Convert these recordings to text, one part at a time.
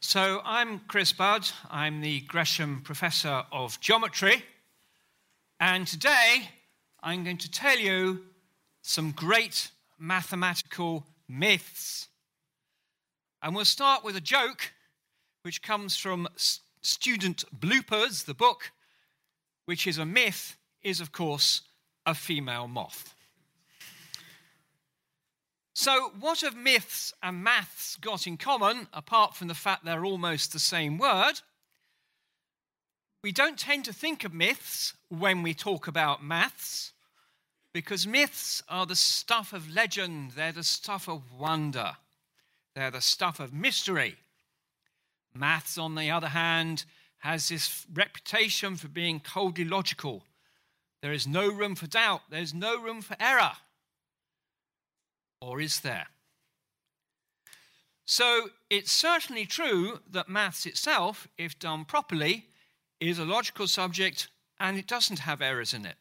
So, I'm Chris Budd. I'm the Gresham Professor of Geometry. And today I'm going to tell you some great mathematical myths. And we'll start with a joke which comes from Student Bloopers, the book, which is a myth, is of course a female moth. So, what have myths and maths got in common, apart from the fact they're almost the same word? We don't tend to think of myths when we talk about maths, because myths are the stuff of legend, they're the stuff of wonder, they're the stuff of mystery. Maths, on the other hand, has this reputation for being coldly logical. There is no room for doubt, there's no room for error. Or is there? So it's certainly true that maths itself, if done properly, is a logical subject and it doesn't have errors in it.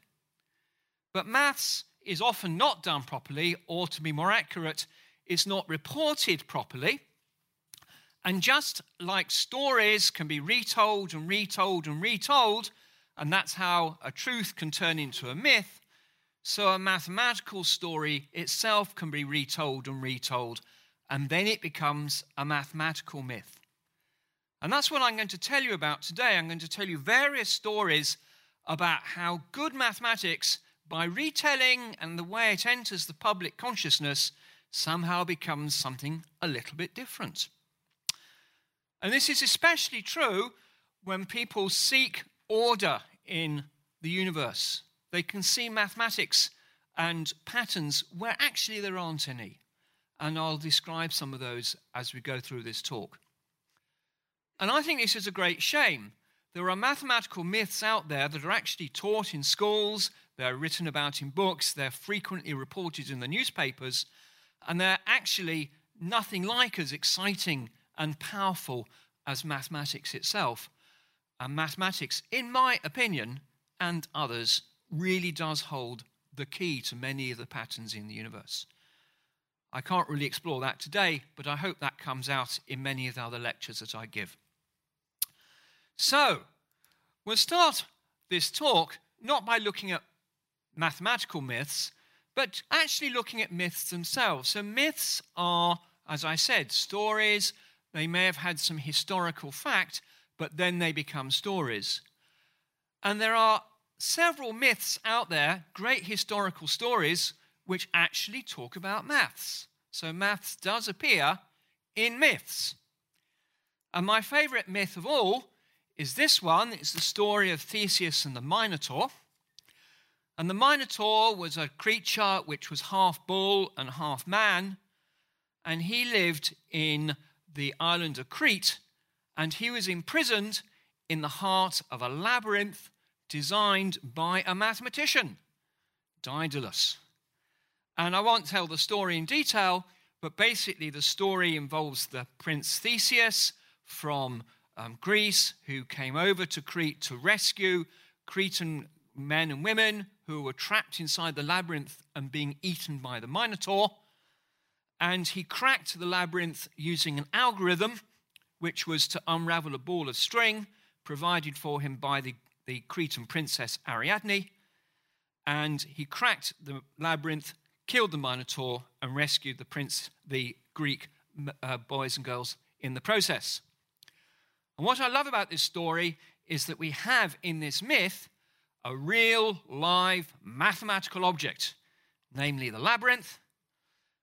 But maths is often not done properly, or to be more accurate, is not reported properly. And just like stories can be retold and retold and retold, and that's how a truth can turn into a myth, so a mathematical story itself can be retold and retold, and then it becomes a mathematical myth. And that's what I'm going to tell you about today. I'm going to tell you various stories about how good mathematics, by retelling and the way it enters the public consciousness, somehow becomes something a little bit different. And this is especially true when people seek order in the universe they can see mathematics and patterns where actually there aren't any. And I'll describe some of those as we go through this talk. And I think this is a great shame. There are mathematical myths out there that are actually taught in schools, they're written about in books, they're frequently reported in the newspapers, and they're actually nothing like as exciting and powerful as mathematics itself. And mathematics, in my opinion, and others, really does hold the key to many of the patterns in the universe. I can't really explore that today, but I hope that comes out in many of the other lectures that I give. So, we'll start this talk not by looking at mathematical myths, but actually looking at myths themselves. So, myths are, as I said, stories. They may have had some historical fact, but then they become stories. And there are several myths out there, great historical stories, which actually talk about maths. So maths does appear in myths. And my favorite myth of all is this one it's the story of Theseus and the Minotaur. And the Minotaur was a creature which was half bull and half man, and he lived in the island of Crete, and he was imprisoned in the heart of a labyrinth designed by a mathematician, Daedalus. And I won't tell the story in detail, but basically the story involves the prince Theseus from um, Greece who came over to Crete to rescue Cretan men and women who were trapped inside the labyrinth and being eaten by the Minotaur. And he cracked the labyrinth using an algorithm, which was to unravel a ball of string provided for him by the the Cretan princess Ariadne, and he cracked the labyrinth, killed the Minotaur, and rescued the prince, the Greek uh, boys and girls in the process. And what I love about this story is that we have in this myth a real, live, mathematical object, namely the labyrinth,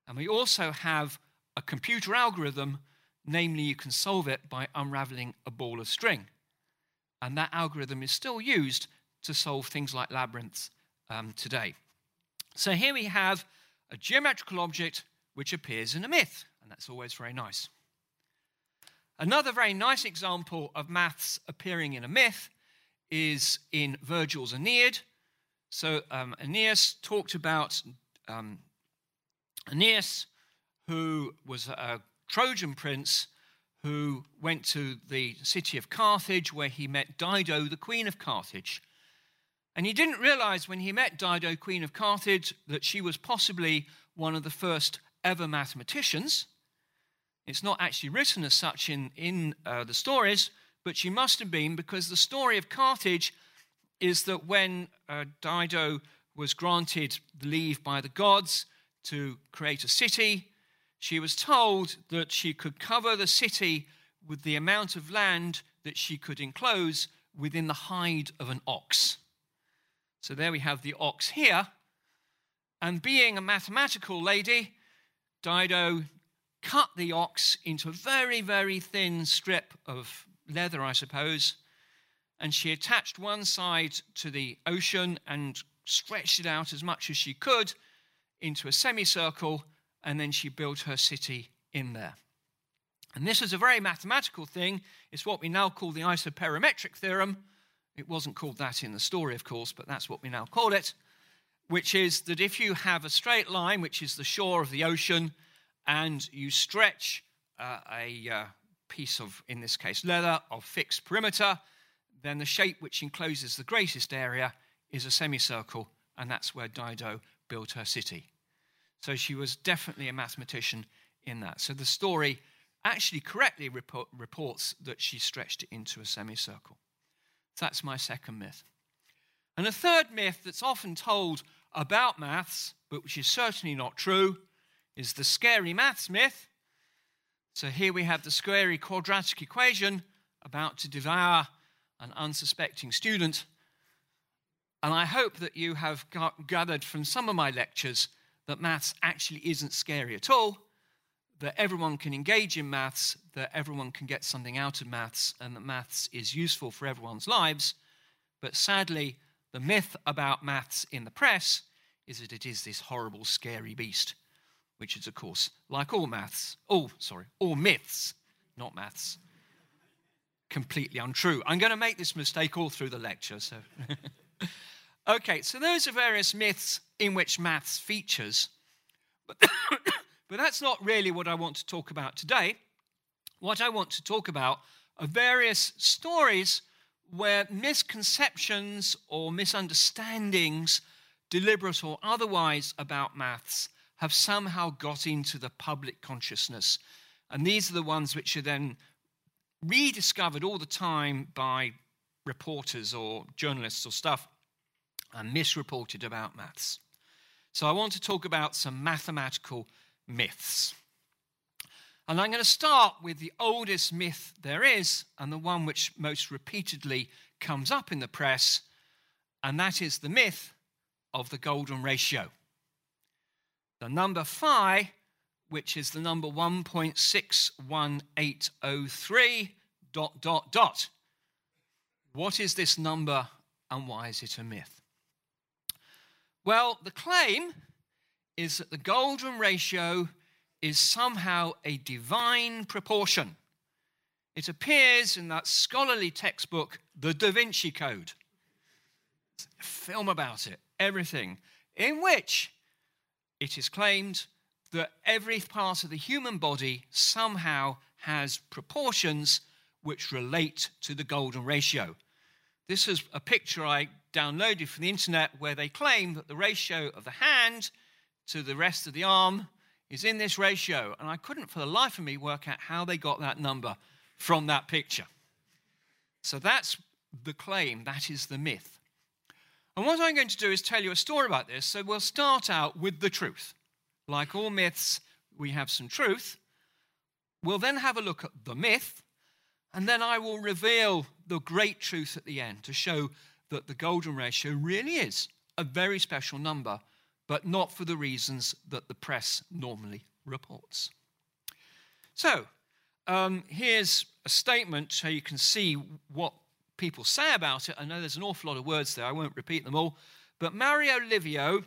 and we also have a computer algorithm, namely, you can solve it by unraveling a ball of string. And that algorithm is still used to solve things like labyrinths um, today. So here we have a geometrical object which appears in a myth, and that's always very nice. Another very nice example of maths appearing in a myth is in Virgil's Aeneid. So um, Aeneas talked about um, Aeneas, who was a Trojan prince who went to the city of Carthage where he met Dido, the queen of Carthage. And he didn't realize when he met Dido, queen of Carthage, that she was possibly one of the first ever mathematicians. It's not actually written as such in, in uh, the stories, but she must have been because the story of Carthage is that when uh, Dido was granted leave by the gods to create a city, she was told that she could cover the city with the amount of land that she could enclose within the hide of an ox. So there we have the ox here. And being a mathematical lady, Dido cut the ox into a very, very thin strip of leather, I suppose, and she attached one side to the ocean and stretched it out as much as she could into a semicircle, and then she built her city in there. And this is a very mathematical thing. It's what we now call the isoperimetric theorem. It wasn't called that in the story, of course, but that's what we now call it, which is that if you have a straight line, which is the shore of the ocean, and you stretch uh, a uh, piece of, in this case, leather of fixed perimeter, then the shape which encloses the greatest area is a semicircle, and that's where Dido built her city. So she was definitely a mathematician in that. So the story actually correctly report, reports that she stretched it into a semicircle. So that's my second myth. And a third myth that's often told about maths, but which is certainly not true, is the scary maths myth. So here we have the scary quadratic equation about to devour an unsuspecting student. And I hope that you have gathered from some of my lectures that maths actually isn't scary at all, that everyone can engage in maths, that everyone can get something out of maths, and that maths is useful for everyone's lives. But sadly, the myth about maths in the press is that it is this horrible, scary beast, which is, of course, like all maths, oh, sorry, all myths, not maths, completely untrue. I'm going to make this mistake all through the lecture, so. okay, so those are various myths in which maths features. But but that's not really what I want to talk about today. What I want to talk about are various stories where misconceptions or misunderstandings, deliberate or otherwise, about maths have somehow got into the public consciousness. And these are the ones which are then rediscovered all the time by reporters or journalists or stuff and misreported about maths. So I want to talk about some mathematical myths. And I'm going to start with the oldest myth there is, and the one which most repeatedly comes up in the press, and that is the myth of the golden ratio. The number phi, which is the number 1.61803, dot, dot, dot. What is this number and why is it a myth? Well, the claim is that the golden ratio is somehow a divine proportion. It appears in that scholarly textbook, The Da Vinci Code. film about it, everything, in which it is claimed that every part of the human body somehow has proportions which relate to the golden ratio. This is a picture I downloaded from the internet where they claim that the ratio of the hand to the rest of the arm is in this ratio. And I couldn't for the life of me work out how they got that number from that picture. So that's the claim, that is the myth. And what I'm going to do is tell you a story about this. So we'll start out with the truth. Like all myths, we have some truth. We'll then have a look at the myth, and then I will reveal the great truth at the end to show that the golden ratio really is a very special number but not for the reasons that the press normally reports. So, um, here's a statement so you can see what people say about it. I know there's an awful lot of words there, I won't repeat them all. But Mario Livio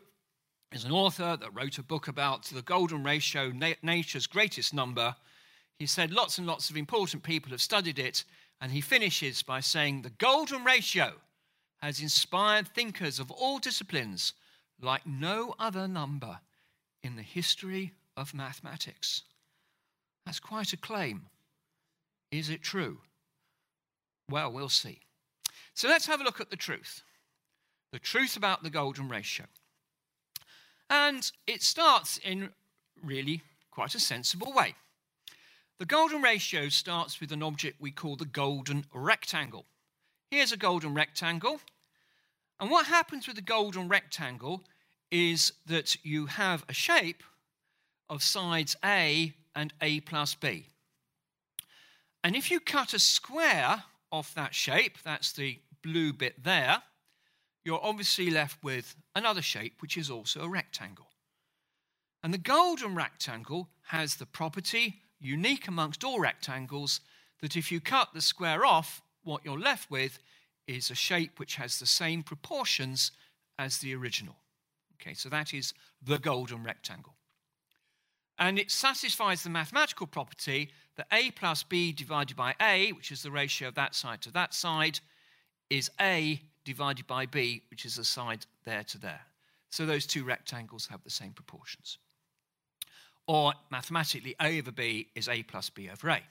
is an author that wrote a book about the golden ratio, na- nature's greatest number. He said lots and lots of important people have studied it, and he finishes by saying the golden ratio has inspired thinkers of all disciplines like no other number in the history of mathematics. That's quite a claim. Is it true? Well, we'll see. So let's have a look at the truth the truth about the golden ratio. And it starts in really quite a sensible way. The golden ratio starts with an object we call the golden rectangle. Here's a golden rectangle. And what happens with the golden rectangle is that you have a shape of sides A and A plus B. And if you cut a square off that shape, that's the blue bit there, you're obviously left with another shape which is also a rectangle. And the golden rectangle has the property, unique amongst all rectangles, that if you cut the square off, what you're left with is a shape which has the same proportions as the original. Okay, so that is the golden rectangle. And it satisfies the mathematical property that a plus b divided by a, which is the ratio of that side to that side, is a divided by b, which is the side there to there. So those two rectangles have the same proportions. Or mathematically, a over b is a plus b over a.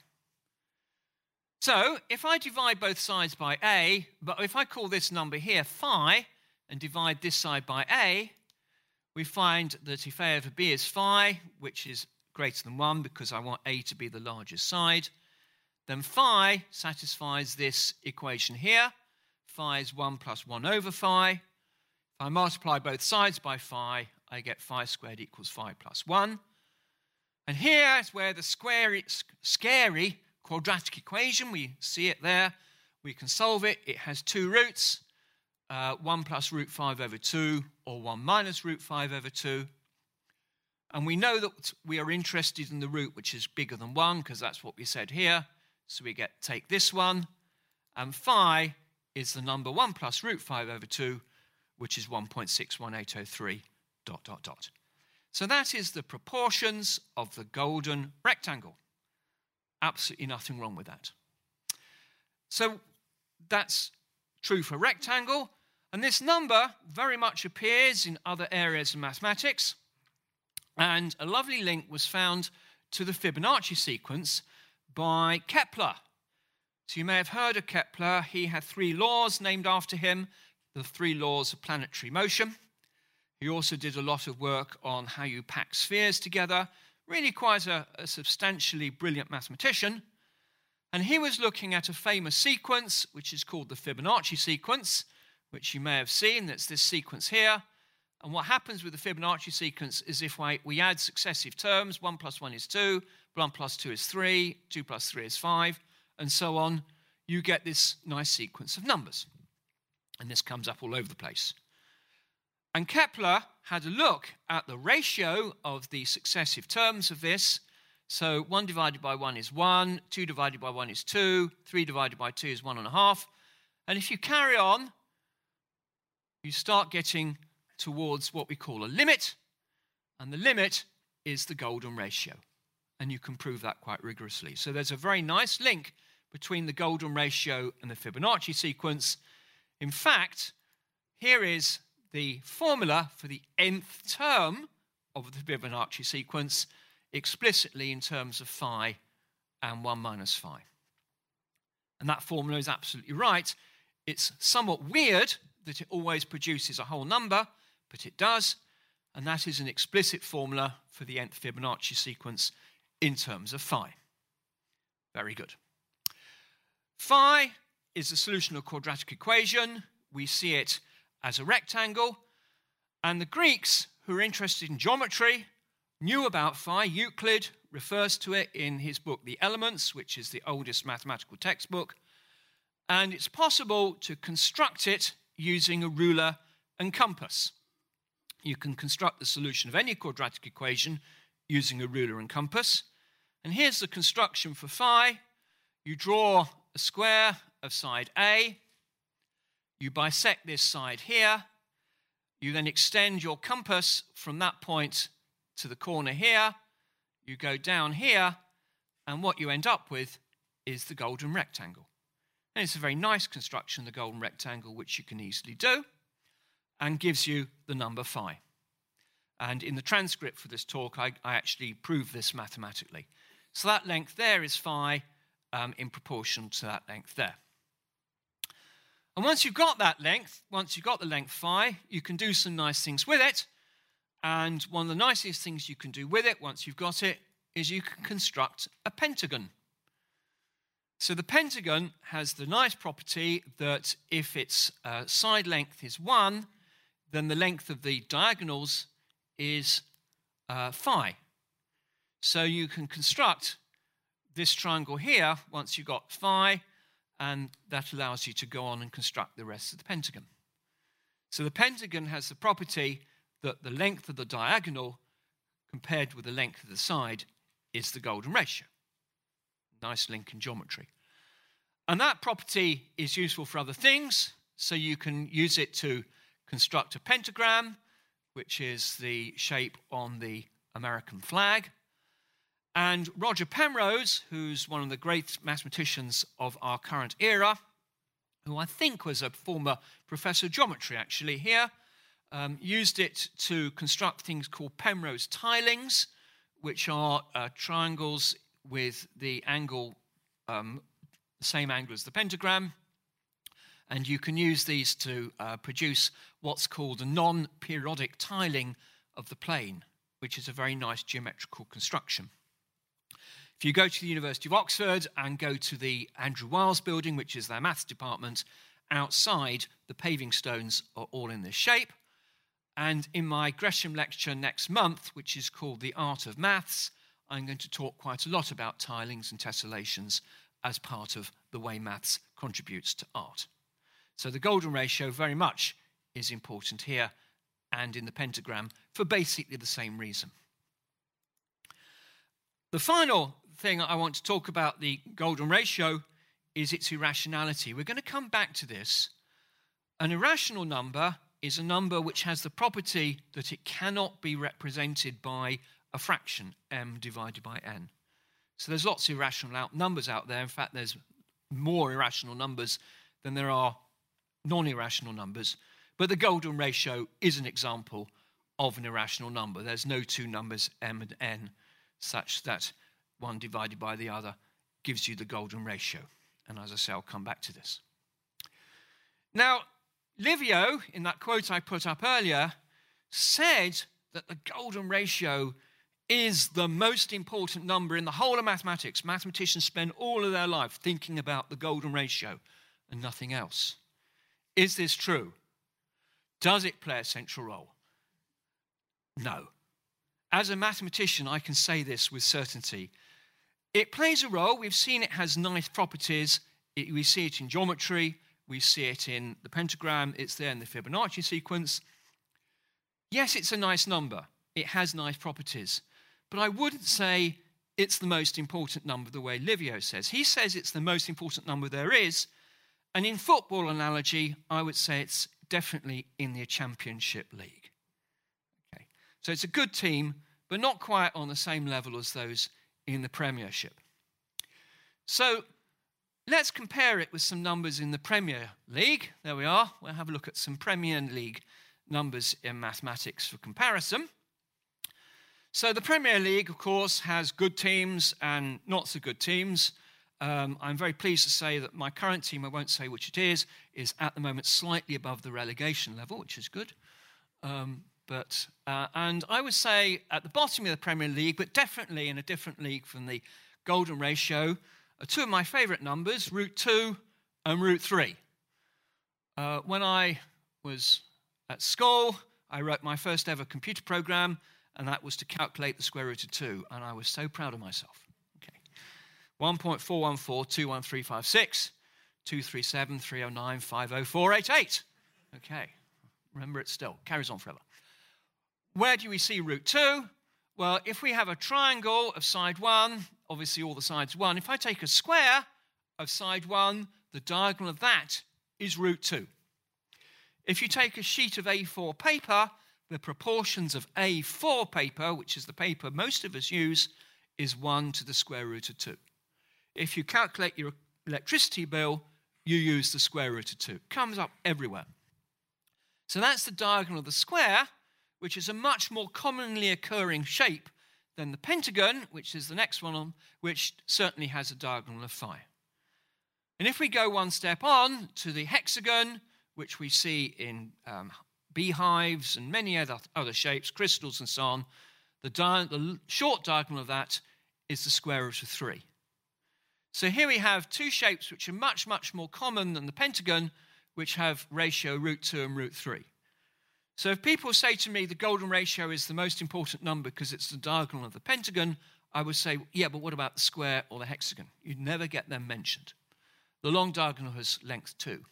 So if I divide both sides by a, but if I call this number here phi and divide this side by a, we find that if a over b is phi, which is greater than 1 because I want a to be the largest side, then phi satisfies this equation here. Phi is 1 plus 1 over phi. If I multiply both sides by phi, I get phi squared equals phi plus 1. And here is where the square, is scary quadratic equation, we see it there, we can solve it. It has two roots, uh, 1 plus root 5 over 2 or 1 minus root 5 over 2. And we know that we are interested in the root which is bigger than 1 because that's what we said here. So we get take this one, and phi is the number 1 plus root 5 over 2, which is 1.61803 dot dot dot. So that is the proportions of the golden rectangle. Absolutely nothing wrong with that. So that's true for rectangle. And this number very much appears in other areas of mathematics. And a lovely link was found to the Fibonacci sequence by Kepler. So you may have heard of Kepler. He had three laws named after him the three laws of planetary motion. He also did a lot of work on how you pack spheres together really quite a, a substantially brilliant mathematician. And he was looking at a famous sequence, which is called the Fibonacci sequence, which you may have seen. That's this sequence here. And what happens with the Fibonacci sequence is if we add successive terms, 1 plus 1 is 2, 1 plus 2 is 3, 2 plus 3 is 5, and so on, you get this nice sequence of numbers. And this comes up all over the place. And Kepler had a look at the ratio of the successive terms of this. So 1 divided by 1 is 1, 2 divided by 1 is 2, 3 divided by 2 is 1.5. And if you carry on, you start getting towards what we call a limit. And the limit is the golden ratio. And you can prove that quite rigorously. So there's a very nice link between the golden ratio and the Fibonacci sequence. In fact, here is the formula for the nth term of the Fibonacci sequence explicitly in terms of phi and 1 minus phi. And that formula is absolutely right. It's somewhat weird that it always produces a whole number, but it does. And that is an explicit formula for the nth Fibonacci sequence in terms of phi. Very good. Phi is the solution of a quadratic equation. We see it as a rectangle. And the Greeks, who are interested in geometry, knew about phi. Euclid refers to it in his book, The Elements, which is the oldest mathematical textbook. And it's possible to construct it using a ruler and compass. You can construct the solution of any quadratic equation using a ruler and compass. And here's the construction for phi. You draw a square of side A, you bisect this side here. You then extend your compass from that point to the corner here. You go down here, and what you end up with is the golden rectangle. And it's a very nice construction, the golden rectangle, which you can easily do, and gives you the number phi. And in the transcript for this talk, I, I actually prove this mathematically. So that length there is phi um, in proportion to that length there. And once you've got that length, once you've got the length phi, you can do some nice things with it. And one of the nicest things you can do with it once you've got it is you can construct a pentagon. So the pentagon has the nice property that if its uh, side length is 1, then the length of the diagonals is uh, phi. So you can construct this triangle here once you've got phi, and that allows you to go on and construct the rest of the pentagon. So the pentagon has the property that the length of the diagonal compared with the length of the side is the golden ratio. Nice link in geometry. And that property is useful for other things. So you can use it to construct a pentagram, which is the shape on the American flag. And Roger Penrose, who's one of the great mathematicians of our current era, who I think was a former professor of geometry actually here, um, used it to construct things called Penrose tilings, which are uh, triangles with the angle, um, same angle as the pentagram. And you can use these to uh, produce what's called a non periodic tiling of the plane, which is a very nice geometrical construction. If you go to the University of Oxford and go to the Andrew Wiles building, which is their maths department, outside the paving stones are all in this shape. And in my Gresham lecture next month, which is called The Art of Maths, I'm going to talk quite a lot about tilings and tessellations as part of the way maths contributes to art. So the golden ratio very much is important here and in the pentagram for basically the same reason. The final thing I want to talk about the golden ratio is its irrationality. We're going to come back to this. An irrational number is a number which has the property that it cannot be represented by a fraction, m divided by n. So there's lots of irrational numbers out there. In fact, there's more irrational numbers than there are non irrational numbers. But the golden ratio is an example of an irrational number. There's no two numbers, m and n, such that one divided by the other gives you the golden ratio. And as I say, I'll come back to this. Now, Livio, in that quote I put up earlier, said that the golden ratio is the most important number in the whole of mathematics. Mathematicians spend all of their life thinking about the golden ratio and nothing else. Is this true? Does it play a central role? No. As a mathematician, I can say this with certainty. It plays a role. We've seen it has nice properties. It, we see it in geometry. We see it in the pentagram. It's there in the Fibonacci sequence. Yes, it's a nice number. It has nice properties. But I wouldn't say it's the most important number the way Livio says. He says it's the most important number there is. And in football analogy, I would say it's definitely in the championship league. So it's a good team, but not quite on the same level as those in the Premiership. So let's compare it with some numbers in the Premier League. There we are. We'll have a look at some Premier League numbers in mathematics for comparison. So the Premier League, of course, has good teams and not so good teams. Um, I'm very pleased to say that my current team, I won't say which it is, is at the moment slightly above the relegation level, which is good. Um, but uh, and I would say at the bottom of the Premier League, but definitely in a different league from the golden ratio, are two of my favourite numbers: root two and root three. Uh, when I was at school, I wrote my first ever computer program, and that was to calculate the square root of two, and I was so proud of myself. Okay, 1.41421356237 237 309 50488. Okay, remember it still, carries on forever. Where do we see root 2? Well, if we have a triangle of side 1, obviously all the sides 1. If I take a square of side 1, the diagonal of that is root 2. If you take a sheet of A4 paper, the proportions of A4 paper, which is the paper most of us use, is 1 to the square root of 2. If you calculate your electricity bill, you use the square root of 2. It comes up everywhere. So that's the diagonal of the square which is a much more commonly occurring shape than the pentagon, which is the next one on, which certainly has a diagonal of phi. And if we go one step on to the hexagon, which we see in um, beehives and many other, other shapes, crystals and so on, the, di- the short diagonal of that is the square root of 3. So here we have two shapes which are much, much more common than the pentagon, which have ratio root 2 and root 3. So if people say to me the golden ratio is the most important number because it's the diagonal of the pentagon, I would say, yeah, but what about the square or the hexagon? You'd never get them mentioned. The long diagonal has length 2.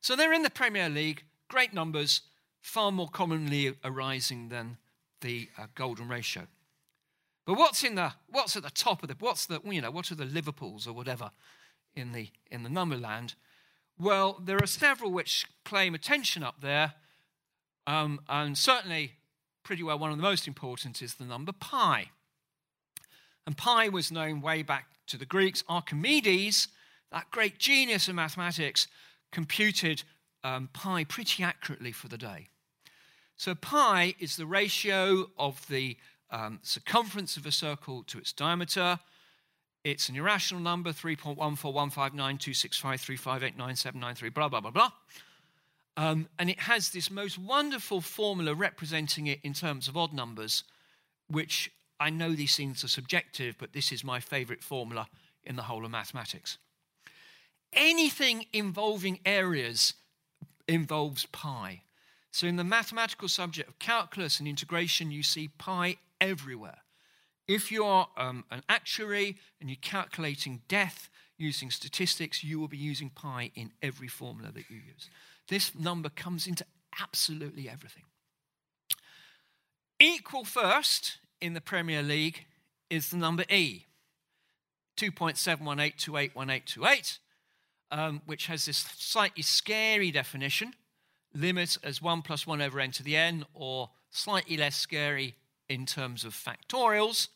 So they're in the Premier League, great numbers, far more commonly arising than the uh, golden ratio. But what's in the what's at the top of the what's the you know what are the Liverpools or whatever in the in the number land? Well, there are several which claim attention up there, um, and certainly pretty well one of the most important is the number pi. And pi was known way back to the Greeks. Archimedes, that great genius of mathematics, computed um, pi pretty accurately for the day. So pi is the ratio of the um, circumference of a circle to its diameter. It's an irrational number, 3.141592653589793, blah, blah, blah, blah. Um, and it has this most wonderful formula representing it in terms of odd numbers, which I know these things are subjective, but this is my favorite formula in the whole of mathematics. Anything involving areas involves pi. So, in the mathematical subject of calculus and integration, you see pi everywhere. If you are um, an actuary and you're calculating death using statistics, you will be using pi in every formula that you use. This number comes into absolutely everything. Equal first in the Premier League is the number E, 2.718281828, um, which has this slightly scary definition limit as 1 plus 1 over n to the n, or slightly less scary in terms of factorials.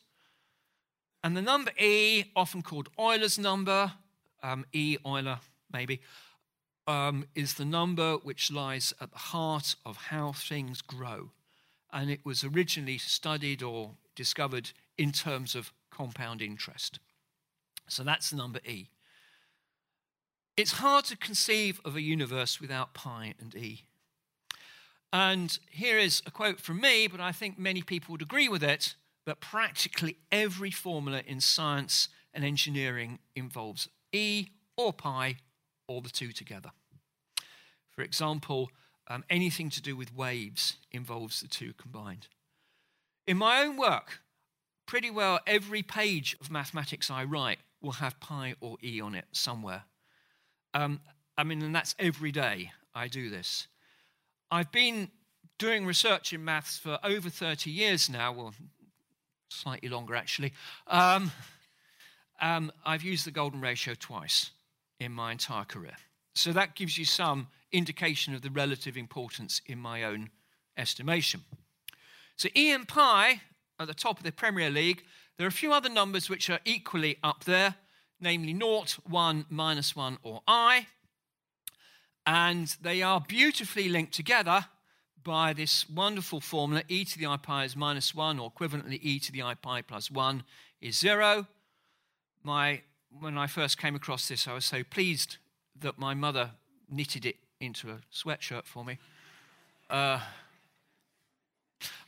And the number E, often called Euler's number, um, E Euler maybe, um, is the number which lies at the heart of how things grow. And it was originally studied or discovered in terms of compound interest. So that's the number E. It's hard to conceive of a universe without pi and E. And here is a quote from me, but I think many people would agree with it that practically every formula in science and engineering involves E or pi or the two together. For example, um, anything to do with waves involves the two combined. In my own work, pretty well every page of mathematics I write will have pi or E on it somewhere. Um, I mean, and that's every day I do this. I've been doing research in maths for over 30 years now, well, slightly longer actually. Um, um, I've used the golden ratio twice in my entire career. So that gives you some indication of the relative importance in my own estimation. So E and pi at the top of the Premier League. There are a few other numbers which are equally up there, namely 0, 1, minus 1, or i and they are beautifully linked together by this wonderful formula e to the i pi is minus 1 or equivalently e to the i pi plus 1 is 0 my when i first came across this i was so pleased that my mother knitted it into a sweatshirt for me uh,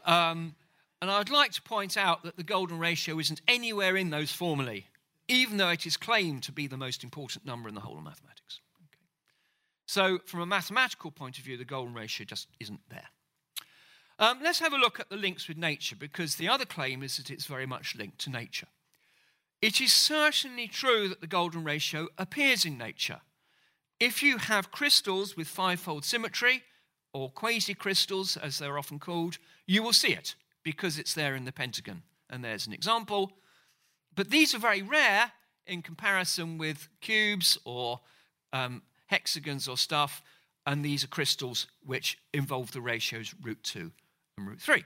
um, and i'd like to point out that the golden ratio isn't anywhere in those formulae even though it is claimed to be the most important number in the whole of mathematics so, from a mathematical point of view, the golden ratio just isn't there. Um, let's have a look at the links with nature because the other claim is that it's very much linked to nature. It is certainly true that the golden ratio appears in nature. If you have crystals with fivefold symmetry, or quasi crystals as they're often called, you will see it because it's there in the pentagon. And there's an example. But these are very rare in comparison with cubes or um, hexagons or stuff, and these are crystals which involve the ratios root 2 and root 3.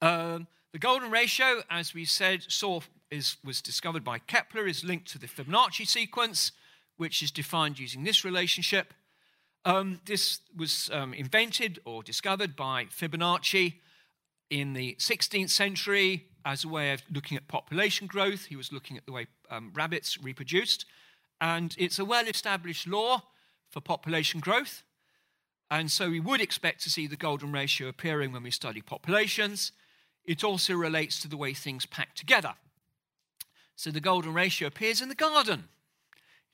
Um, the golden ratio, as we said, saw is, was discovered by Kepler, is linked to the Fibonacci sequence, which is defined using this relationship. Um, this was um, invented or discovered by Fibonacci in the 16th century as a way of looking at population growth. He was looking at the way um, rabbits reproduced. And it's a well established law for population growth. And so we would expect to see the golden ratio appearing when we study populations. it also relates to the way things pack together. So the golden ratio appears in the garden.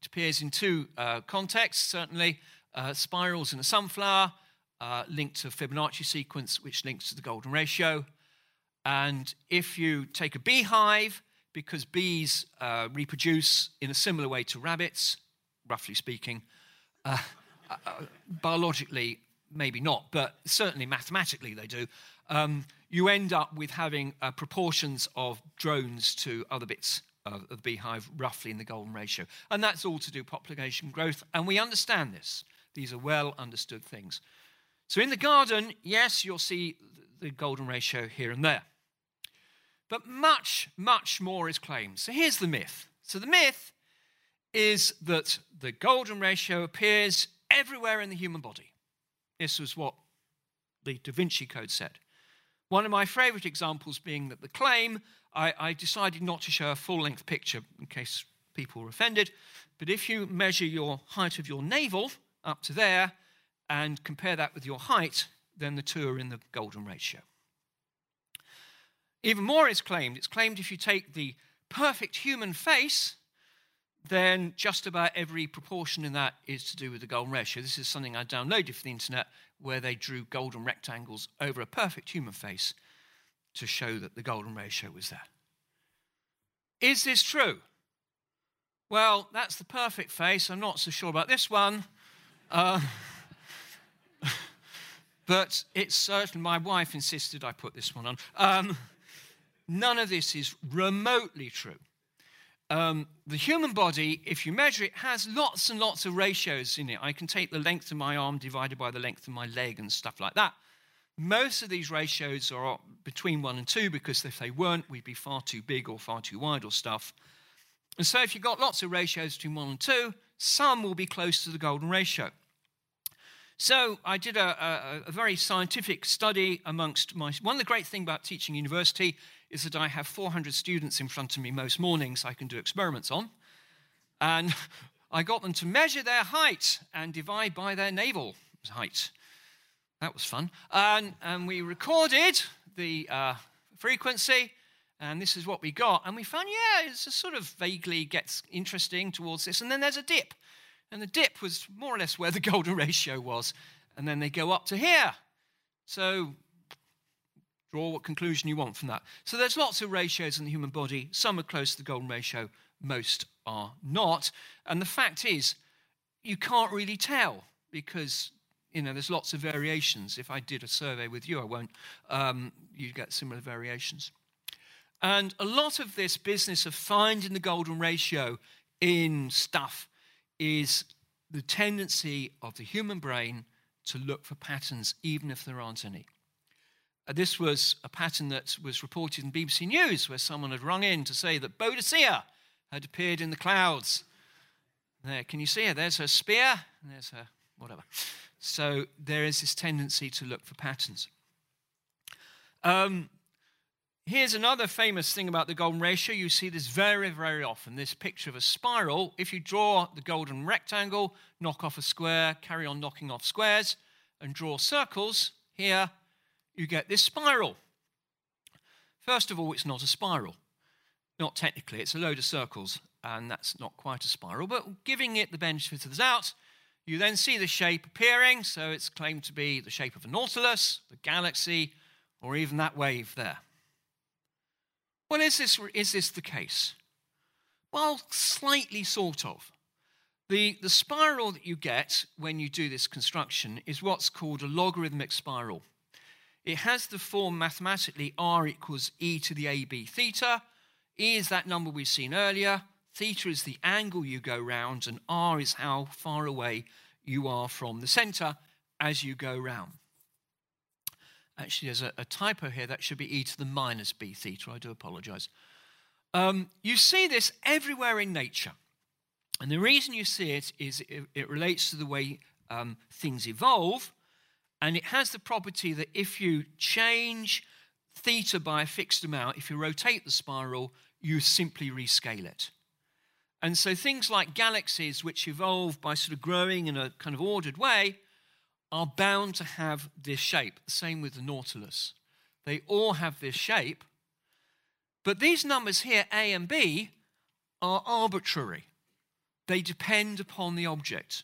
Appears in two uh, contexts, certainly uh, spirals in a sunflower, uh, linked to Fibonacci sequence, which links to the golden ratio. And if you take a beehive, because bees uh, reproduce in a similar way to rabbits, roughly speaking, uh, biologically, maybe not, but certainly mathematically they do, um, you end up with having uh, proportions of drones to other bits of the beehive roughly in the golden ratio. And that's all to do population growth. And we understand this. These are well understood things. So in the garden, yes, you'll see the golden ratio here and there. But much, much more is claimed. So here's the myth. So the myth is that the golden ratio appears everywhere in the human body. This was what the Da Vinci Code said. One of my favorite examples being that the claim, I, I decided not to show a full length picture in case people were offended, but if you measure your height of your navel up to there and compare that with your height, then the two are in the golden ratio. Even more is claimed. It's claimed if you take the perfect human face, then just about every proportion in that is to do with the golden ratio. This is something I downloaded for the internet where they drew golden rectangles over a perfect human face to show that the golden ratio was there. Is this true? Well, that's the perfect face. I'm not so sure about this one. Uh, but it's certain my wife insisted I put this one on. Um, none of this is remotely true. Um, the human body, if you measure it, has lots and lots of ratios in it. I can take the length of my arm divided by the length of my leg and stuff like that. Most of these ratios are between one and two because if they weren't, we'd be far too big or far too wide or stuff. And so if you've got lots of ratios between one and two, some will be close to the golden ratio. So I did a, a, a very scientific study amongst my. One of the great things about teaching university is that I have 400 students in front of me most mornings I can do experiments on. And I got them to measure their height and divide by their navel height. That was fun. And, and we recorded the uh, frequency, and this is what we got. And we found, yeah, it sort of vaguely gets interesting towards this. And then there's a dip. And the dip was more or less where the golden ratio was. And then they go up to here. So Draw what conclusion you want from that. So there's lots of ratios in the human body. Some are close to the golden ratio, most are not. And the fact is, you can't really tell because you know there's lots of variations. If I did a survey with you, I won't. Um, you get similar variations. And a lot of this business of finding the golden ratio in stuff is the tendency of the human brain to look for patterns, even if there aren't any. Uh, this was a pattern that was reported in BBC News, where someone had rung in to say that Boadicea had appeared in the clouds. There, can you see her? There's her spear, and there's her whatever. So there is this tendency to look for patterns. Um, here's another famous thing about the golden ratio. You see this very, very often. This picture of a spiral. If you draw the golden rectangle, knock off a square, carry on knocking off squares, and draw circles here you get this spiral. First of all, it's not a spiral. Not technically, it's a load of circles, and that's not quite a spiral, but giving it the benefit of the doubt, you then see the shape appearing, so it's claimed to be the shape of a nautilus, the galaxy, or even that wave there. Well, is this, is this the case? Well, slightly sort of. The, the spiral that you get when you do this construction is what's called a logarithmic spiral. It has the form mathematically r equals e to the ab theta. E is that number we've seen earlier. Theta is the angle you go round, and r is how far away you are from the center as you go round. Actually, there's a, a typo here. That should be e to the minus b theta. I do apologize. Um, you see this everywhere in nature. And the reason you see it is it, it relates to the way um, things evolve and it has the property that if you change theta by a fixed amount, if you rotate the spiral, you simply rescale it. And so things like galaxies, which evolve by sort of growing in a kind of ordered way, are bound to have this shape. Same with the Nautilus. They all have this shape. But these numbers here, A and B, are arbitrary. They depend upon the object.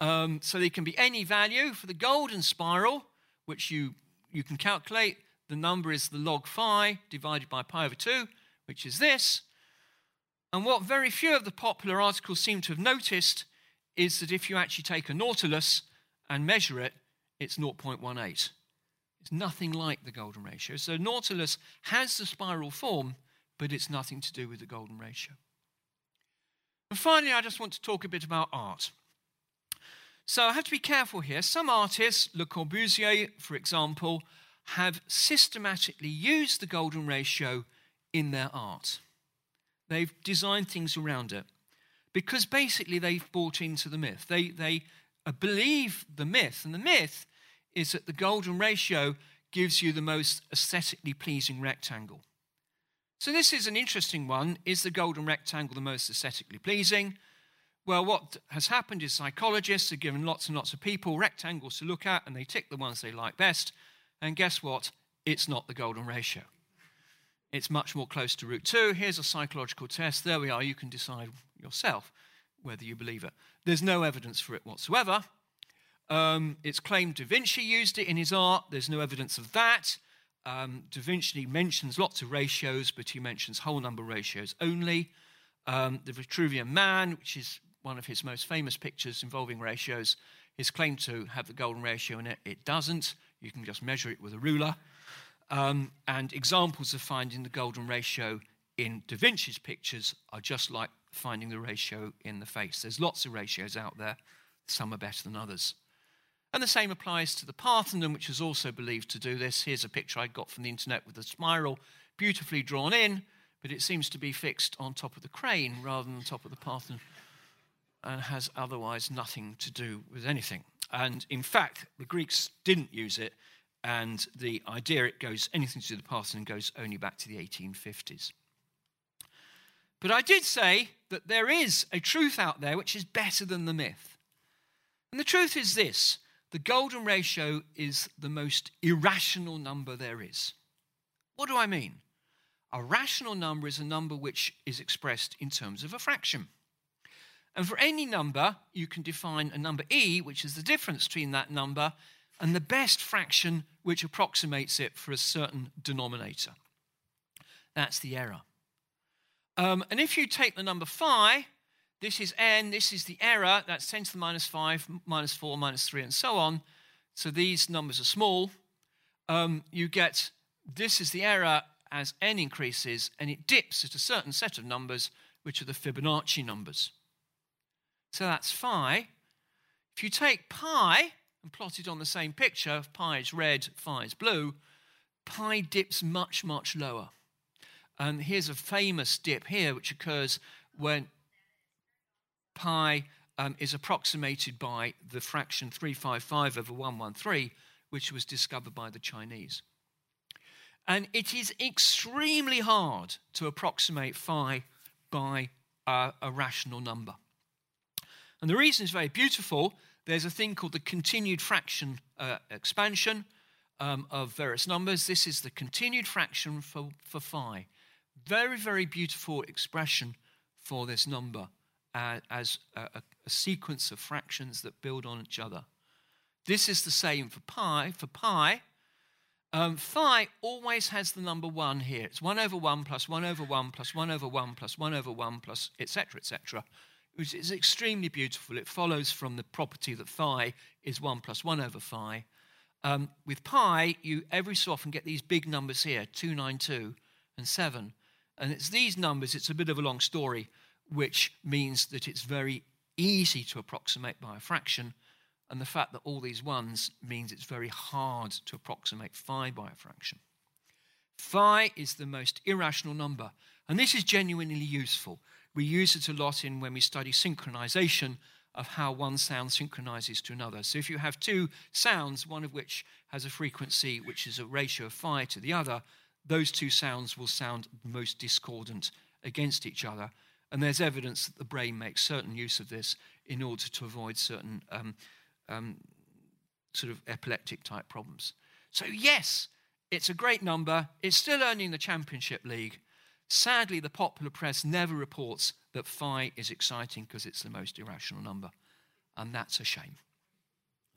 Um, so they can be any value. For the golden spiral, which you, you can calculate, the number is the log phi divided by pi over 2, which is this. And what very few of the popular articles seem to have noticed is that if you actually take a nautilus and measure it, it's 0.18. It's nothing like the golden ratio. So nautilus has the spiral form, but it's nothing to do with the golden ratio. And finally, I just want to talk a bit about art. So I have to be careful here. Some artists, Le Corbusier, for example, have systematically used the golden ratio in their art. They've designed things around it because basically they've bought into the myth. They, they uh, believe the myth, and the myth is that the golden ratio gives you the most aesthetically pleasing rectangle. So this is an interesting one. Is the golden rectangle the most aesthetically pleasing? Well, what has happened is psychologists have given lots and lots of people rectangles to look at, and they tick the ones they like best. And guess what? It's not the golden ratio. It's much more close to root 2. Here's a psychological test. There we are. You can decide yourself whether you believe it. There's no evidence for it whatsoever. Um, it's claimed Da Vinci used it in his art. There's no evidence of that. Um, da Vinci mentions lots of ratios, but he mentions whole number ratios only. Um, the Vitruvian Man, which is one of his most famous pictures involving ratios, is claimed to have the golden ratio in it. It doesn't. You can just measure it with a ruler. Um, and examples of finding the golden ratio in Da Vinci's pictures are just like finding the ratio in the face. There's lots of ratios out there, some are better than others. And the same applies to the Parthenon, which is also believed to do this. Here's a picture I got from the internet with a spiral beautifully drawn in, but it seems to be fixed on top of the crane rather than top of the Parthenon and has otherwise nothing to do with anything. And in fact, the Greeks didn't use it and the idea it goes anything to do with the Parthenon goes only back to the 1850s. But I did say that there is a truth out there which is better than the myth. And the truth is this the golden ratio is the most irrational number there is. What do I mean? A rational number is a number which is expressed in terms of a fraction. And for any number, you can define a number e, which is the difference between that number and the best fraction which approximates it for a certain denominator. That's the error. Um, and if you take the number phi, this is n, this is the error, that's 10 to the minus 5, minus 4, minus 3, and so on. So these numbers are small. Um, you get this is the error as n increases, and it dips at a certain set of numbers, which are the Fibonacci numbers. So that's phi. If you take pi, and plotted on the same picture, pi is red, phi is blue, pi dips much, much lower. And here's a famous dip here, which occurs when pi um, is approximated by the fraction 355 over 113, which was discovered by the Chinese. And it is extremely hard to approximate phi by a rational number. And the reason is very beautiful there's a thing called the continued fraction uh, expansion um, of various numbers. This is the continued fraction for, for phi. Very, very beautiful expression for this number uh, as a, a, sequence of fractions that build on each other. This is the same for pi. For pi, um, phi always has the number 1 here. It's 1 over 1 plus 1 over 1 plus 1 over 1 plus 1 over 1 plus etc. etc which is extremely beautiful. It follows from the property that phi is 1 plus 1 over phi. Um, with pi, you every so often get these big numbers here 2, 9, 2, and 7. And it's these numbers, it's a bit of a long story, which means that it's very easy to approximate by a fraction. And the fact that all these ones means it's very hard to approximate phi by a fraction. Phi is the most irrational number. And this is genuinely useful we use it a lot in when we study synchronization of how one sound synchronizes to another. So if you have two sounds, one of which has a frequency which is a ratio of phi to the other, those two sounds will sound most discordant against each other. And there's evidence that the brain makes certain use of this in order to avoid certain um, um, sort of epileptic type problems. So, yes, It's a great number. It's still earning the Championship League. Sadly, the popular press never reports that phi is exciting because it's the most irrational number. And that's a shame.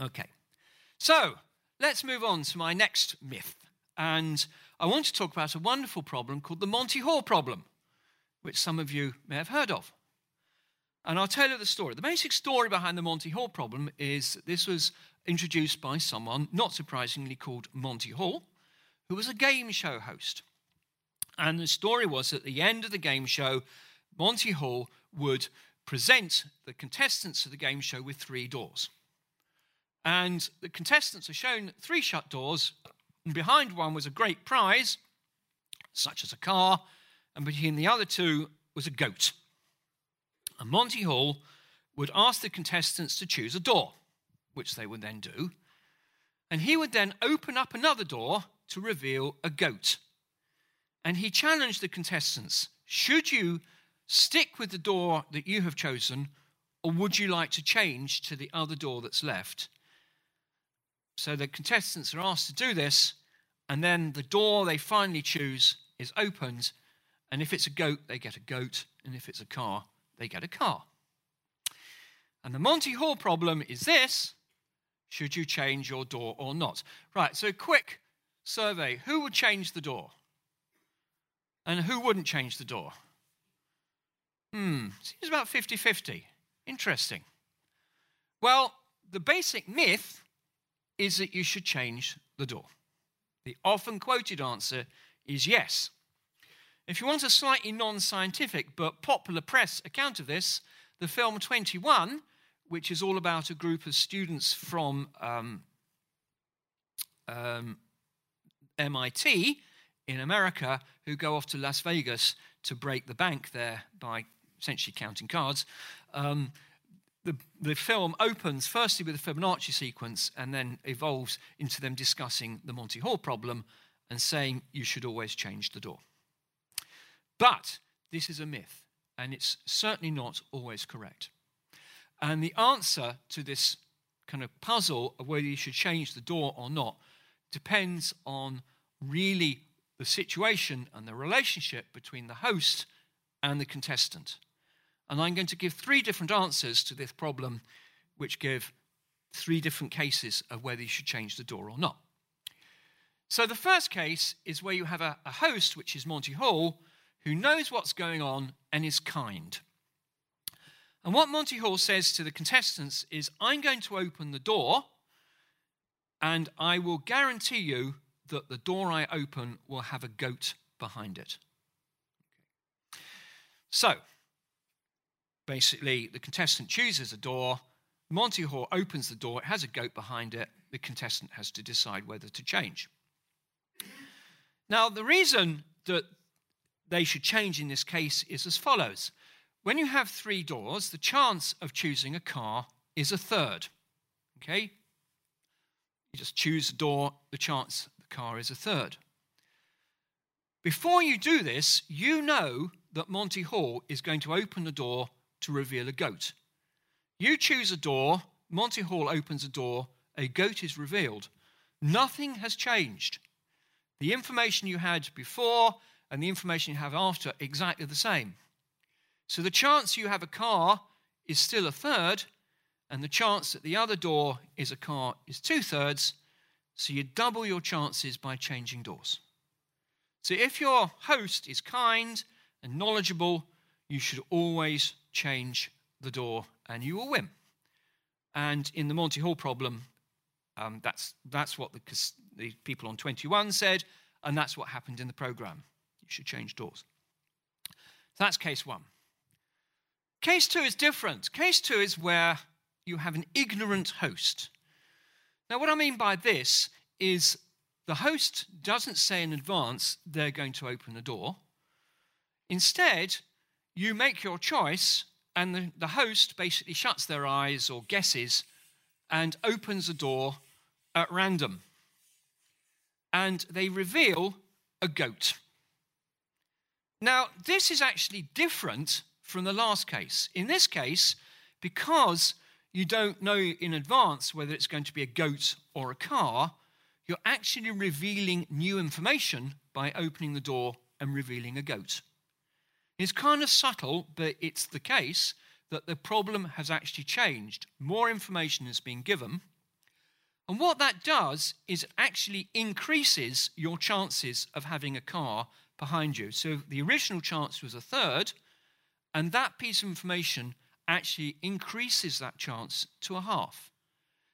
Okay, so let's move on to my next myth. And I want to talk about a wonderful problem called the Monty Hall problem, which some of you may have heard of. And I'll tell you the story. The basic story behind the Monty Hall problem is that this was introduced by someone, not surprisingly, called Monty Hall, who was a game show host. And the story was at the end of the game show, Monty Hall would present the contestants of the game show with three doors. And the contestants are shown three shut doors, and behind one was a great prize, such as a car, and between the other two was a goat. And Monty Hall would ask the contestants to choose a door, which they would then do. And he would then open up another door to reveal a goat. And he challenged the contestants should you stick with the door that you have chosen, or would you like to change to the other door that's left? So the contestants are asked to do this, and then the door they finally choose is opened. And if it's a goat, they get a goat. And if it's a car, they get a car. And the Monty Hall problem is this should you change your door or not? Right, so quick survey who would change the door? And who wouldn't change the door? Hmm, seems about 50 50. Interesting. Well, the basic myth is that you should change the door. The often quoted answer is yes. If you want a slightly non scientific but popular press account of this, the film 21, which is all about a group of students from um, um, MIT in America who go off to Las Vegas to break the bank there by essentially counting cards. Um, the, the film opens firstly with a Fibonacci sequence and then evolves into them discussing the Monty Hall problem and saying you should always change the door. But this is a myth, and it's certainly not always correct. And the answer to this kind of puzzle of whether you should change the door or not depends on really the situation and the relationship between the host and the contestant. And I'm going to give three different answers to this problem, which give three different cases of whether you should change the door or not. So the first case is where you have a, a host, which is Monty Hall, who knows what's going on and is kind. And what Monty Hall says to the contestants is I'm going to open the door, and I will guarantee you that the door I open will have a goat behind it. So, basically, the contestant chooses a door. Monty Hall opens the door, it has a goat behind it. The contestant has to decide whether to change. Now, the reason that they should change in this case is as follows When you have three doors, the chance of choosing a car is a third. Okay? You just choose a door, the chance the car is a third. Before you do this, you know that Monty Hall is going to open the door to reveal a goat. You choose a door, Monty Hall opens a door, a goat is revealed. Nothing has changed. The information you had before and the information you have after exactly the same. So the chance you have a car is still a third, and the chance that the other door is a car is two thirds. So you double your chances by changing doors. So if your host is kind and knowledgeable, you should always change the door and you will win. And in the Monty Hall problem, um, that's, that's what the, the people on 21 said, and that's what happened in the program. You should change doors. So that's case one. Case two is different. Case two is where you have an ignorant host. Now, what I mean by this is the host doesn't say in advance they're going to open the door. Instead, you make your choice, and the, the host basically shuts their eyes or guesses and opens the door at random. And they reveal a goat. Now, this is actually different from the last case. In this case, because you don't know in advance whether it's going to be a goat or a car, you're actually revealing new information by opening the door and revealing a goat. It's kind of subtle, but it's the case that the problem has actually changed. More information has been given. And what that does is actually increases your chances of having a car behind you. So the original chance was a third, and that piece of information actually increases that chance to a half.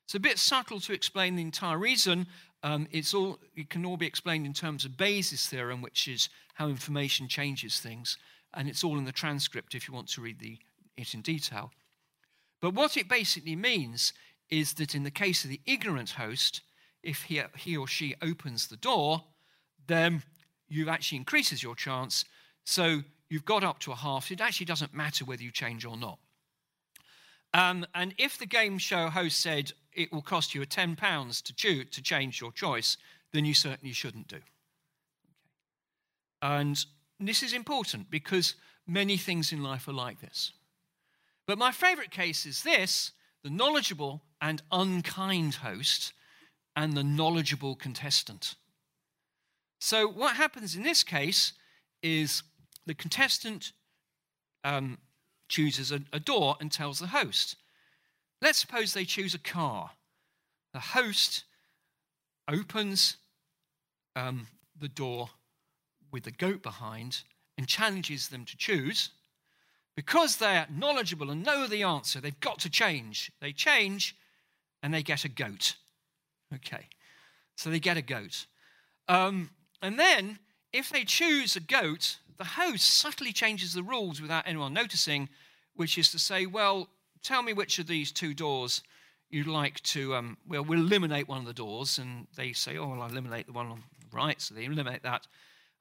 It's a bit subtle to explain the entire reason. Um, it's all, it can all be explained in terms of Bayes' theorem, which is how information changes things. And it's all in the transcript if you want to read the, it in detail. But what it basically means is that in the case of the ignorant host, if he, he or she opens the door, then you actually increases your chance. So you've got up to a half. It actually doesn't matter whether you change or not. Um, and if the game show host said it will cost you a £10 to, to change your choice, then you certainly shouldn't do. Okay. And this is important because many things in life are like this. But my favorite case is this the knowledgeable and unkind host and the knowledgeable contestant. So, what happens in this case is the contestant um, chooses a, a door and tells the host. Let's suppose they choose a car. The host opens um, the door with the goat behind and challenges them to choose. Because they're knowledgeable and know the answer, they've got to change. They change and they get a goat. Okay, so they get a goat. Um, and then, if they choose a goat, the host subtly changes the rules without anyone noticing, which is to say, well, tell me which of these two doors you'd like to, um, well, we'll eliminate one of the doors. And they say, oh, well, I'll eliminate the one on the right. So they eliminate that.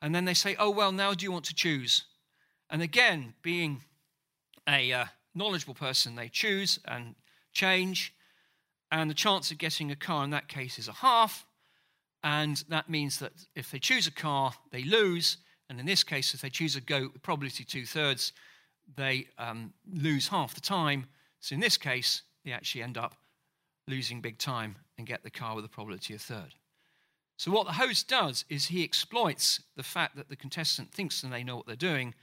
And then they say, oh, well, now do you want to choose? And again, being a uh, knowledgeable person, they choose and change. And the chance of getting a car in that case is a half. And that means that if they choose a car, they lose. And in this case, if they choose a goat, with probability two thirds, they um, lose half the time. So in this case, they actually end up losing big time and get the car with a probability of third. So what the host does is he exploits the fact that the contestant thinks and they know what they're doing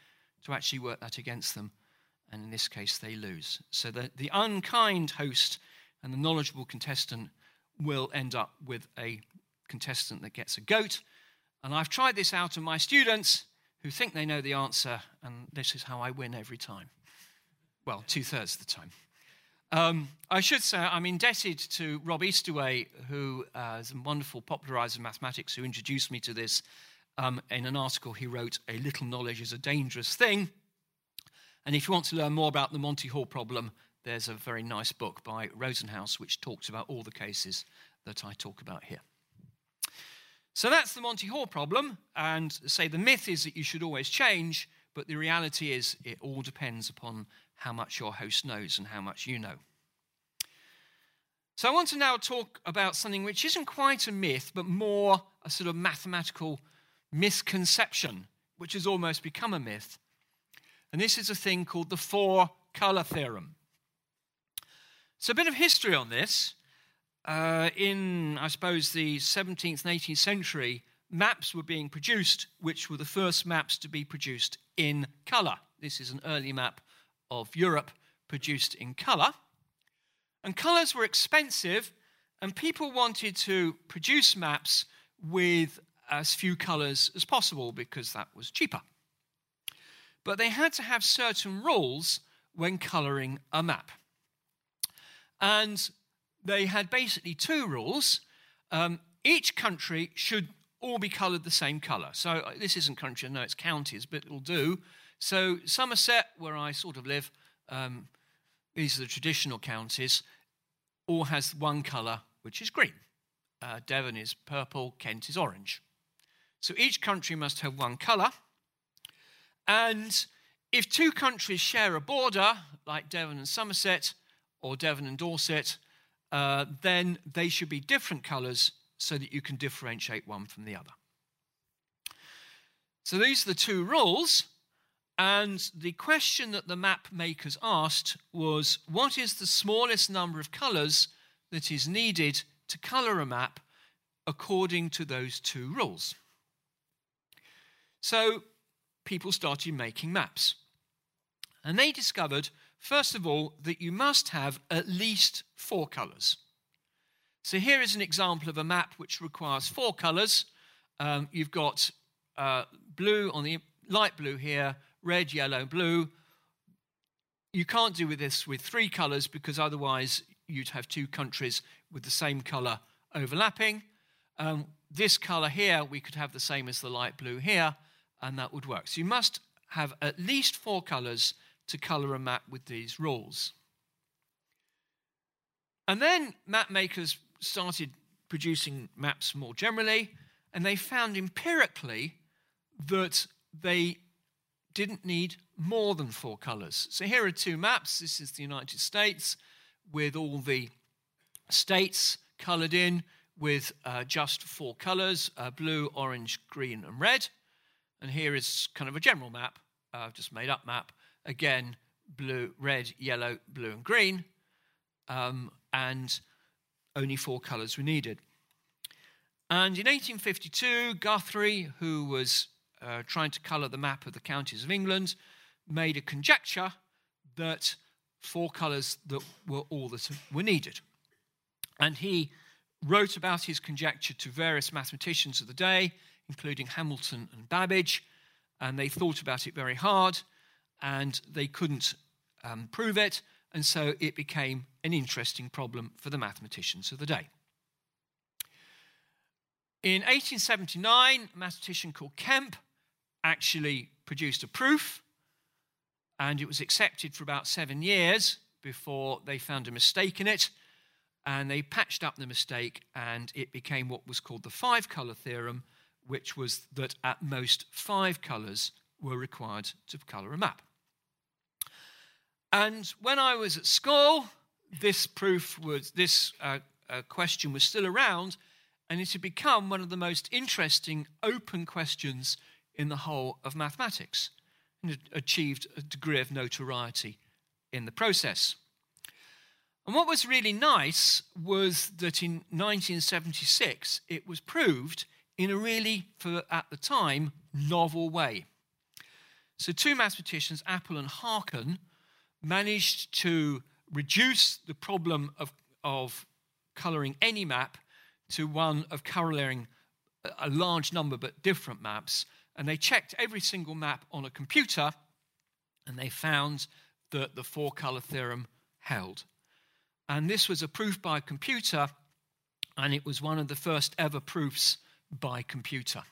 to actually work that against them. And in this case, they lose. So the, the unkind host and the knowledgeable contestant will end up with a contestant that gets a goat. And I've tried this out on my students who think they know the answer, and this is how I win every time. Well, two thirds of the time. Um, I should say I'm indebted to Rob Eastaway, who uh, is a wonderful popularizer of mathematics, who introduced me to this um, in an article he wrote, A Little Knowledge is a Dangerous Thing. And if you want to learn more about the Monty Hall problem, there's a very nice book by Rosenhouse which talks about all the cases that I talk about here. So that's the Monty Hall problem. And say the myth is that you should always change, but the reality is it all depends upon how much your host knows and how much you know. So I want to now talk about something which isn't quite a myth, but more a sort of mathematical misconception, which has almost become a myth. And this is a thing called the four color theorem. So, a bit of history on this. Uh, in, I suppose, the 17th and 18th century, maps were being produced, which were the first maps to be produced in color. This is an early map of Europe produced in color. And colors were expensive, and people wanted to produce maps with as few colors as possible because that was cheaper. But they had to have certain rules when coloring a map. And they had basically two rules. Um, each country should all be coloured the same colour. So uh, this isn't country, no, it's counties, but it'll do. So Somerset, where I sort of live, um, these are the traditional counties, all has one colour, which is green. Uh, Devon is purple, Kent is orange. So each country must have one colour. And if two countries share a border, like Devon and Somerset, or Devon and Dorset, uh, then they should be different colours so that you can differentiate one from the other. So these are the two rules. And the question that the map makers asked was what is the smallest number of colours that is needed to colour a map according to those two rules. So people started making maps. And they discovered, first of all, that you must have at least four colours. So here is an example of a map which requires four colours. Um, you've got uh, blue on the light blue here, red, yellow, blue. You can't do with this with three colours because otherwise you'd have two countries with the same colour overlapping. Um, this colour here, we could have the same as the light blue here, and that would work. So you must have at least four colours to colour a map with these rules. And then map makers started producing maps more generally, and they found empirically that they didn't need more than four colours. So here are two maps. This is the United States with all the states coloured in with uh, just four colours uh, blue, orange, green, and red. And here is kind of a general map, uh, just made up map. Again, blue, red, yellow, blue, and green. Um, and only four colours were needed. And in 1852, Guthrie, who was uh, trying to colour the map of the counties of England, made a conjecture that four colours that were all that were needed. And he wrote about his conjecture to various mathematicians of the day, including Hamilton and Babbage, and they thought about it very hard and they couldn't um, prove it, and so it became an interesting problem for the mathematicians of the day. In 1879, a mathematician called Kempe actually produced a proof, and it was accepted for about seven years before they found a mistake in it, and they patched up the mistake, and it became what was called the five color theorem, which was that at most five colors were required to color a map. And when I was at school, this proof was, this uh, uh, question was still around, and it had become one of the most interesting open questions in the whole of mathematics, and it achieved a degree of notoriety in the process. And what was really nice was that in 1976 it was proved in a really, for at the time, novel way. So, two mathematicians, Appel and Haken, managed to reduce the problem of, of coloring any map to one of coloring a large number but different maps. And they checked every single map on a computer and they found that the four color theorem held. And this was a proof by computer, and it was one of the first ever proofs by computer.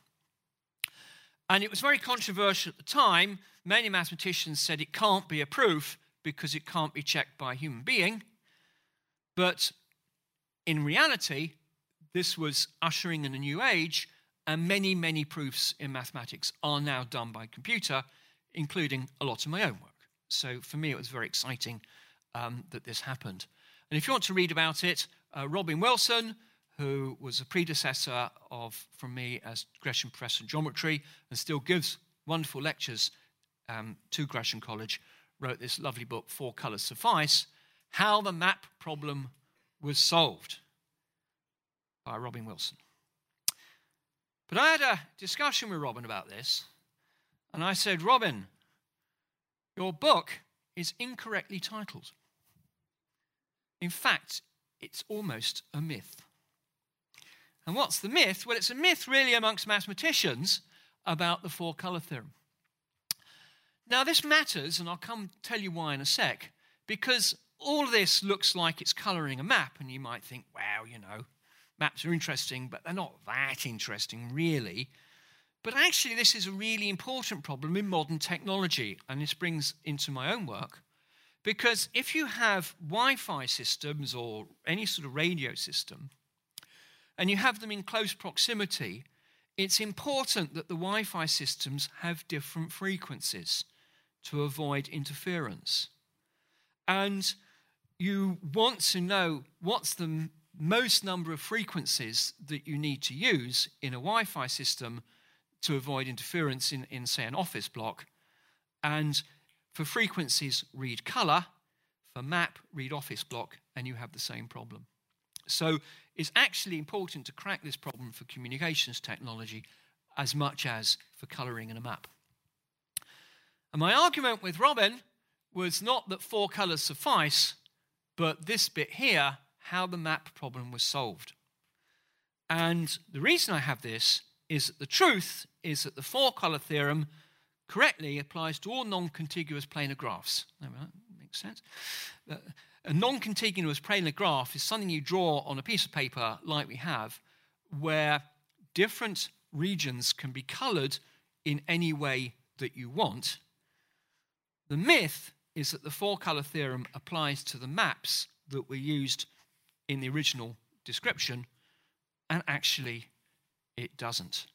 And it was very controversial at the time. Many mathematicians said it can't be a proof because it can't be checked by a human being. But in reality, this was ushering in a new age, and many, many proofs in mathematics are now done by computer, including a lot of my own work. So for me, it was very exciting um, that this happened. And if you want to read about it, uh, Robin Wilson, who was a predecessor of from me as Gresham Professor of Geometry and still gives wonderful lectures um, to Gresham College, wrote this lovely book, Four Colours Suffice How the Map Problem Was Solved by Robin Wilson. But I had a discussion with Robin about this, and I said, Robin, your book is incorrectly titled. In fact, it's almost a myth. And what's the myth? Well, it's a myth really amongst mathematicians about the four color theorem. Now, this matters, and I'll come tell you why in a sec, because all this looks like it's coloring a map, and you might think, wow, you know, maps are interesting, but they're not that interesting, really. But actually, this is a really important problem in modern technology, and this brings into my own work. Because if you have Wi Fi systems or any sort of radio system, and you have them in close proximity, it's important that the Wi Fi systems have different frequencies to avoid interference. And you want to know what's the most number of frequencies that you need to use in a Wi Fi system to avoid interference in, in, say, an office block. And for frequencies, read color. For map, read office block, and you have the same problem. So it's actually important to crack this problem for communications technology as much as for colouring in a map. And my argument with Robin was not that four colours suffice, but this bit here, how the map problem was solved. And the reason I have this is that the truth is that the four colour theorem correctly applies to all non contiguous planar graphs. That makes sense. Uh, a non contiguous planar graph is something you draw on a piece of paper, like we have, where different regions can be coloured in any way that you want. The myth is that the four colour theorem applies to the maps that were used in the original description, and actually it doesn't.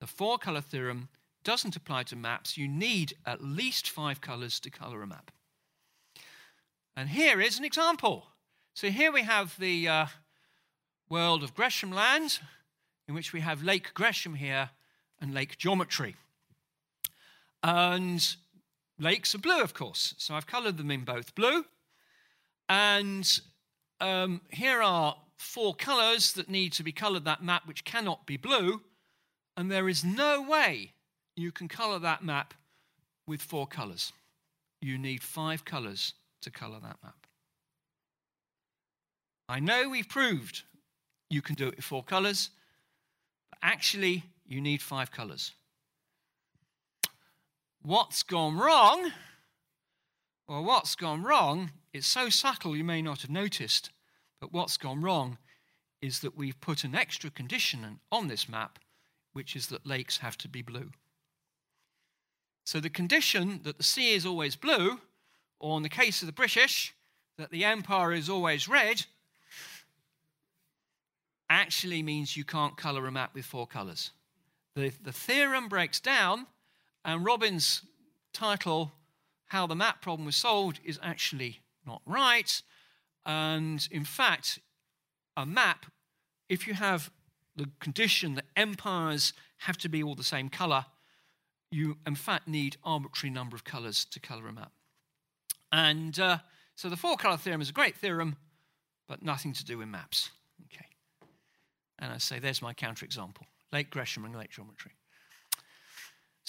The four colour theorem doesn't apply to maps. You need at least five colours to colour a map. And here is an example. So here we have the uh, world of Gresham land, in which we have Lake Gresham here and lake geometry. And lakes are blue, of course. So I've coloured them in both blue. And um, here are four colours that need to be coloured that map, which cannot be blue. And there is no way you can colour that map with four colours. You need five colours to colour that map. I know we've proved you can do it with four colours, but actually, you need five colours. What's gone wrong? Well, what's gone wrong it's so subtle you may not have noticed, but what's gone wrong is that we've put an extra condition on this map, which is that lakes have to be blue. So the condition that the sea is always blue or in the case of the British, that the empire is always red, actually means you can't colour a map with four colours. The, the theorem breaks down, and Robin's title, How the Map Problem Was Solved, is actually not right. And in fact, a map, if you have the condition that empires have to be all the same colour, you in fact need arbitrary number of colours to colour a map. And uh, so the four color theorem is a great theorem, but nothing to do with maps. Okay. And I say, there's my counterexample Lake Gresham and Lake Geometry.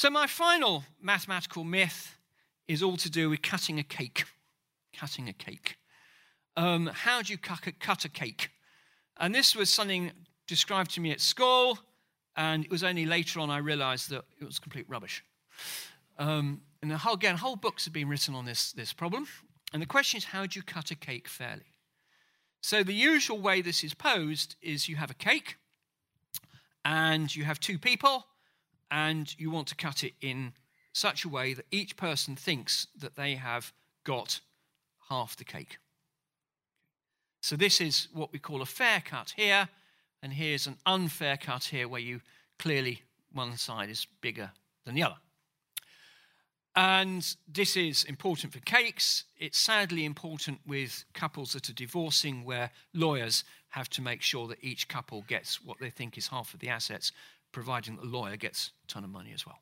So my final mathematical myth is all to do with cutting a cake. Cutting a cake. Um, how do you cut a, cut a cake? And this was something described to me at school, and it was only later on I realized that it was complete rubbish. Um, and whole, again, whole books have been written on this, this problem. And the question is, how do you cut a cake fairly? So the usual way this is posed is you have a cake, and you have two people, and you want to cut it in such a way that each person thinks that they have got half the cake. So this is what we call a fair cut here, and here's an unfair cut here where you clearly one side is bigger than the other. And this is important for cakes. It's sadly important with couples that are divorcing, where lawyers have to make sure that each couple gets what they think is half of the assets, providing the lawyer gets a ton of money as well.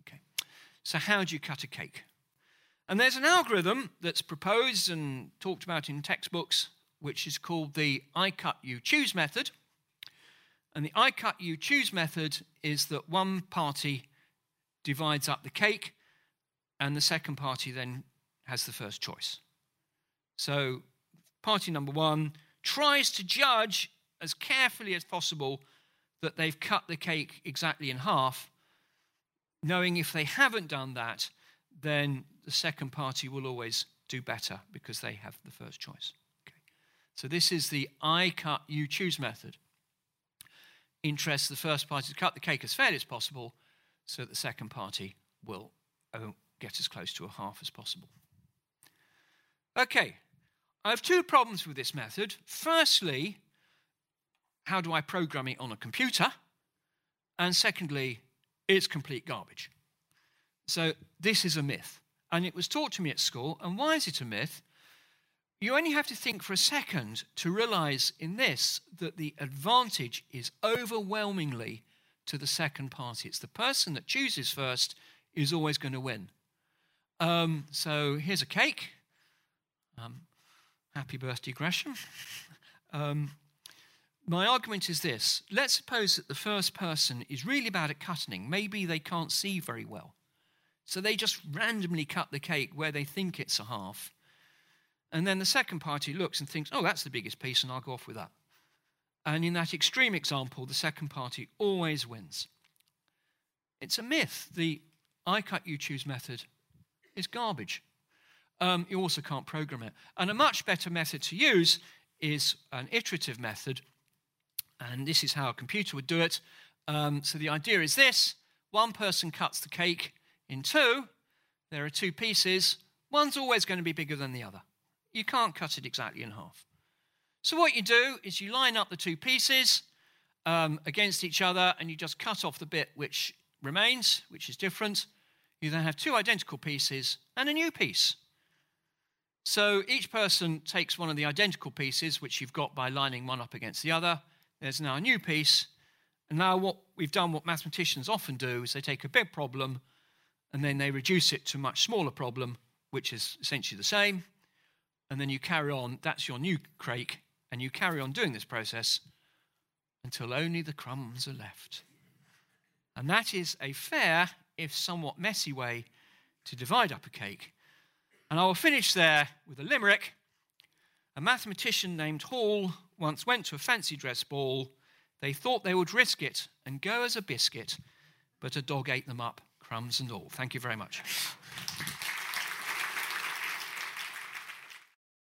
Okay. So, how do you cut a cake? And there's an algorithm that's proposed and talked about in textbooks, which is called the I cut you choose method. And the I cut you choose method is that one party divides up the cake and the second party then has the first choice. So, party number one tries to judge as carefully as possible that they've cut the cake exactly in half, knowing if they haven't done that, then the second party will always do better because they have the first choice. Okay. So, this is the I cut, you choose method. Interests the first party to cut the cake as fairly as possible so that the second party will oh, get as close to a half as possible. Okay, I have two problems with this method. Firstly, how do I program it on a computer? And secondly, it's complete garbage. So this is a myth. And it was taught to me at school. And why is it a myth? You only have to think for a second to realize in this that the advantage is overwhelmingly to the second party. It's the person that chooses first is always going to win. Um, so here's a cake. Um, happy birthday, Gresham. Um, my argument is this let's suppose that the first person is really bad at cutting. Maybe they can't see very well. So they just randomly cut the cake where they think it's a half. And then the second party looks and thinks, oh, that's the biggest piece, and I'll go off with that. And in that extreme example, the second party always wins. It's a myth. The I cut, you choose method is garbage. Um, you also can't program it. And a much better method to use is an iterative method. And this is how a computer would do it. Um, so the idea is this one person cuts the cake in two, there are two pieces. One's always going to be bigger than the other. You can't cut it exactly in half. So what you do is you line up the two pieces um, against each other and you just cut off the bit which remains, which is different. You then have two identical pieces and a new piece. So each person takes one of the identical pieces, which you've got by lining one up against the other. There's now a new piece. And now what we've done, what mathematicians often do, is they take a big problem and then they reduce it to a much smaller problem, which is essentially the same. And then you carry on, that's your new crake, and you carry on doing this process until only the crumbs are left. And that is a fair, if somewhat messy, way to divide up a cake. And I will finish there with a limerick. A mathematician named Hall once went to a fancy dress ball. They thought they would risk it and go as a biscuit, but a dog ate them up crumbs and all. Thank you very much.